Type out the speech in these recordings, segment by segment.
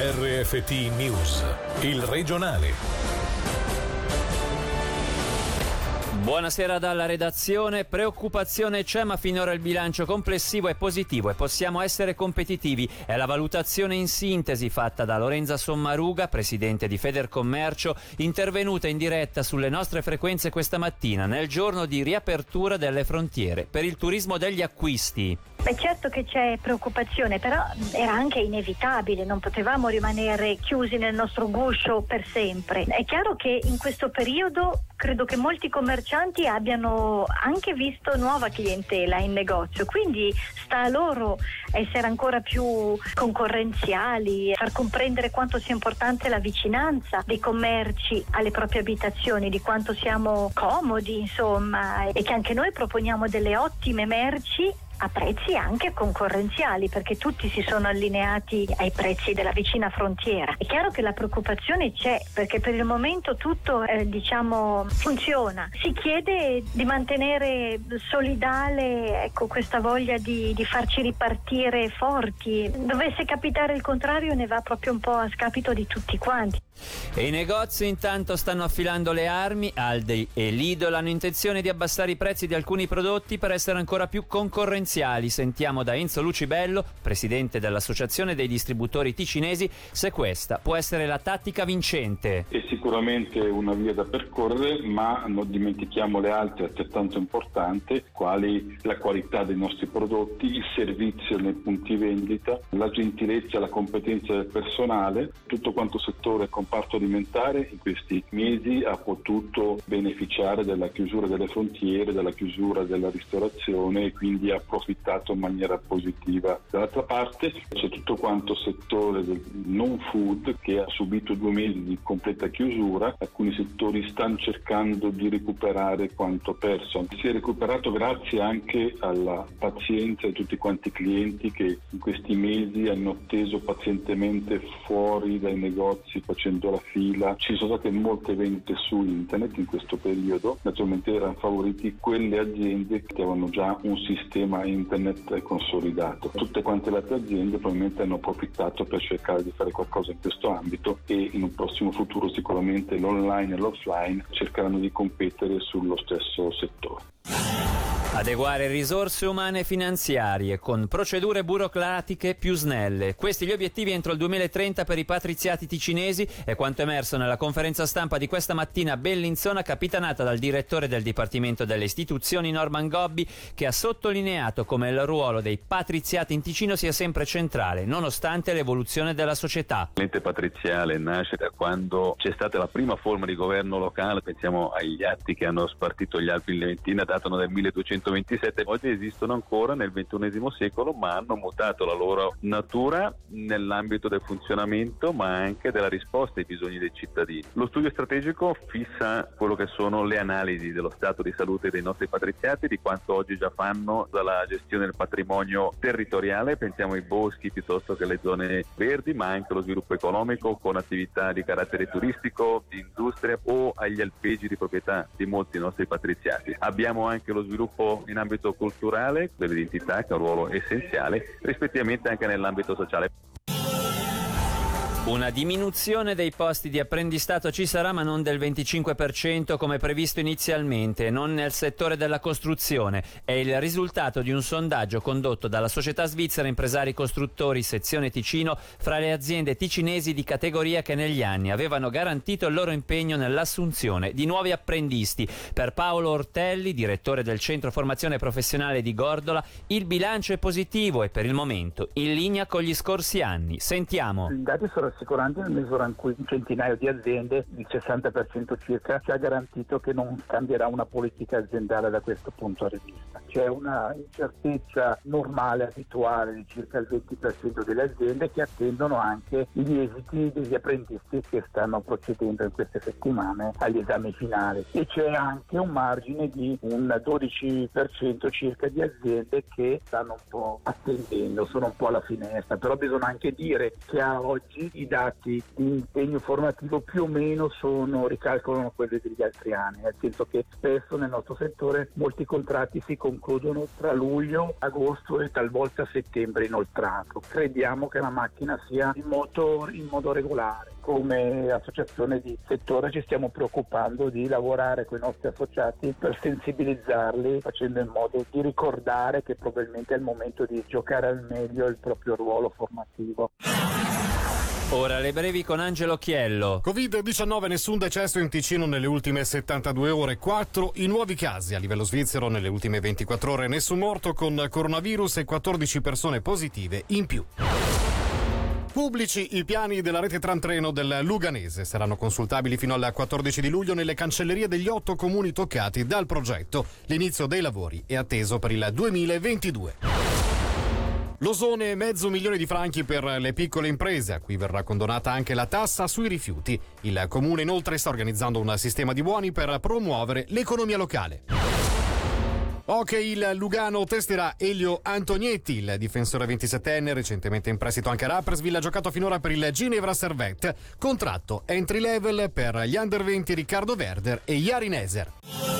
RFT News, il regionale. Buonasera dalla redazione. Preoccupazione c'è, ma finora il bilancio complessivo è positivo e possiamo essere competitivi. È la valutazione in sintesi fatta da Lorenza Sommaruga, presidente di Federcommercio, intervenuta in diretta sulle nostre frequenze questa mattina, nel giorno di riapertura delle frontiere per il turismo degli acquisti. È certo che c'è preoccupazione, però era anche inevitabile, non potevamo rimanere chiusi nel nostro guscio per sempre. È chiaro che in questo periodo credo che molti commercianti abbiano anche visto nuova clientela in negozio, quindi sta a loro essere ancora più concorrenziali, far comprendere quanto sia importante la vicinanza dei commerci alle proprie abitazioni, di quanto siamo comodi, insomma, e che anche noi proponiamo delle ottime merci a prezzi anche concorrenziali perché tutti si sono allineati ai prezzi della vicina frontiera. È chiaro che la preoccupazione c'è perché per il momento tutto eh, diciamo funziona. Si chiede di mantenere solidale ecco, questa voglia di, di farci ripartire forti. Dovesse capitare il contrario ne va proprio un po' a scapito di tutti quanti. E i negozi intanto stanno affilando le armi. Aldi e Lidl hanno intenzione di abbassare i prezzi di alcuni prodotti per essere ancora più concorrenziali. Sentiamo da Enzo Lucibello, presidente dell'Associazione dei distributori ticinesi, se questa può essere la tattica vincente. È sicuramente una via da percorrere, ma non dimentichiamo le altre altrettanto importanti, quali la qualità dei nostri prodotti, il servizio nei punti vendita, la gentilezza, la competenza del personale, tutto quanto settore comparto alimentare in questi mesi ha potuto beneficiare della chiusura delle frontiere, della chiusura della ristorazione e quindi ha approfittato in maniera positiva. Dall'altra parte c'è tutto quanto settore del non food che ha subito due mesi di completa chiusura, alcuni settori stanno cercando di recuperare quanto perso. Si è recuperato grazie anche alla pazienza di tutti quanti i clienti che in questi mesi hanno atteso pazientemente fuori dai negozi facendo la fila. Ci sono state molte vendite su internet in questo periodo, naturalmente erano favoriti quelle aziende che avevano già un sistema internet consolidato. Tutte quante le altre aziende probabilmente hanno approfittato per cercare di fare qualcosa in questo ambito e in un prossimo futuro sicuramente l'online e l'offline cercheranno di competere sullo stesso settore. Adeguare risorse umane e finanziarie con procedure burocratiche più snelle. Questi gli obiettivi entro il 2030 per i patriziati ticinesi è quanto emerso nella conferenza stampa di questa mattina a Bellinzona capitanata dal direttore del Dipartimento delle Istituzioni Norman Gobbi che ha sottolineato come il ruolo dei patriziati in Ticino sia sempre centrale nonostante l'evoluzione della società. L'ente patriziale nasce da quando c'è stata la prima forma di governo locale, pensiamo agli atti che hanno spartito gli Alpi in Leventina, datano del 1200 127 oggi esistono ancora nel XXI secolo ma hanno mutato la loro natura nell'ambito del funzionamento ma anche della risposta ai bisogni dei cittadini. Lo studio strategico fissa quello che sono le analisi dello stato di salute dei nostri patriziati, di quanto oggi già fanno dalla gestione del patrimonio territoriale, pensiamo ai boschi piuttosto che alle zone verdi, ma anche allo sviluppo economico con attività di carattere turistico, di industria o agli alpeggi di proprietà di molti nostri patriziati. Abbiamo anche lo sviluppo in ambito culturale, dell'identità che ha un ruolo essenziale, rispettivamente anche nell'ambito sociale. Una diminuzione dei posti di apprendistato ci sarà ma non del 25% come previsto inizialmente, non nel settore della costruzione. È il risultato di un sondaggio condotto dalla società svizzera Impresari Costruttori sezione Ticino fra le aziende ticinesi di categoria che negli anni avevano garantito il loro impegno nell'assunzione di nuovi apprendisti. Per Paolo Ortelli, direttore del Centro Formazione Professionale di Gordola, il bilancio è positivo e per il momento in linea con gli scorsi anni. Sentiamo. I dati sono rassicurante nel misura in cui un centinaio di aziende, il 60% circa, ci ha garantito che non cambierà una politica aziendale da questo punto di vista. C'è una incertezza normale, abituale di circa il 20% delle aziende che attendono anche gli esiti degli apprendisti che stanno procedendo in queste settimane agli esami finali e c'è anche un margine di un 12% circa di aziende che stanno un po' attendendo, sono un po' alla finestra, però bisogna anche dire che a oggi i dati di impegno formativo più o meno sono, ricalcolano quelli degli altri anni, nel senso che spesso nel nostro settore molti contratti si concludono tra luglio, agosto e talvolta settembre inoltrato. Crediamo che la macchina sia in moto in modo regolare come associazione di settore ci stiamo preoccupando di lavorare con i nostri associati per sensibilizzarli facendo in modo di ricordare che probabilmente è il momento di giocare al meglio il proprio ruolo formativo. Ora le brevi con Angelo Chiello. Covid-19, nessun decesso in Ticino nelle ultime 72 ore, 4 i nuovi casi a livello svizzero nelle ultime 24 ore, nessun morto con coronavirus e 14 persone positive in più. Pubblici i piani della rete tram-treno del Luganese saranno consultabili fino al 14 di luglio nelle cancellerie degli otto comuni toccati dal progetto. L'inizio dei lavori è atteso per il 2022. Losone mezzo milione di franchi per le piccole imprese, a cui verrà condonata anche la tassa sui rifiuti. Il comune inoltre sta organizzando un sistema di buoni per promuovere l'economia locale. Ok, il Lugano testerà Elio Antonietti, il difensore 27enne, recentemente in prestito anche a Rappersville, ha giocato finora per il Ginevra Servette, contratto entry level per gli under 20 Riccardo Verder e Yari Neser.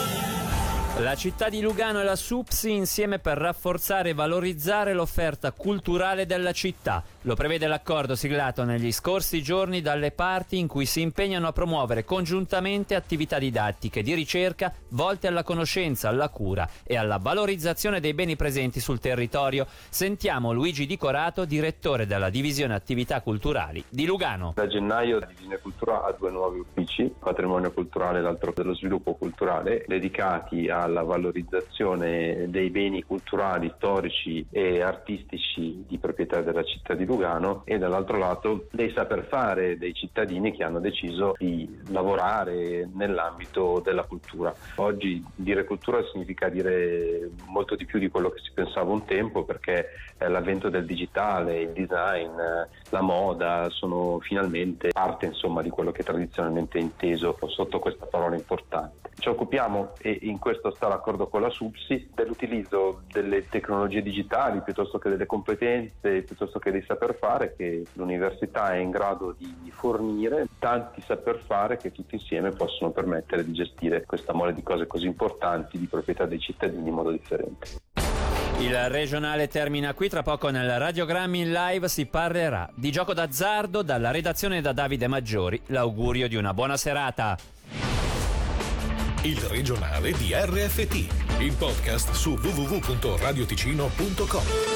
La città di Lugano e la SUPSI insieme per rafforzare e valorizzare l'offerta culturale della città. Lo prevede l'accordo siglato negli scorsi giorni dalle parti in cui si impegnano a promuovere congiuntamente attività didattiche di ricerca volte alla conoscenza, alla cura e alla valorizzazione dei beni presenti sul territorio. Sentiamo Luigi Di Corato, direttore della divisione attività culturali di Lugano. Da gennaio la divisione cultura ha due nuovi uffici, patrimonio culturale e l'altro dello sviluppo culturale, dedicati alla valorizzazione dei beni culturali, storici e artistici di proprietà della città di Lugano e dall'altro lato dei saper fare dei cittadini che hanno deciso di lavorare nell'ambito della cultura. Oggi dire cultura significa dire molto di più di quello che si pensava un tempo perché l'avvento del digitale, il design, la moda sono finalmente parte insomma di quello che tradizionalmente è inteso sotto questa parola importante. Ci occupiamo e in questo sta l'accordo con la SUPSI dell'utilizzo delle tecnologie digitali piuttosto che delle competenze, piuttosto che dei saper fare che l'università è in grado di fornire, tanti saper fare che tutti insieme possono permettere di gestire questa mole di cose così importanti di proprietà dei cittadini in modo differente. Il regionale termina qui, tra poco nel radiogrammi in live si parlerà di gioco d'azzardo dalla redazione da Davide Maggiori. L'augurio di una buona serata. Il regionale di RFT, il podcast su www.radioticino.com.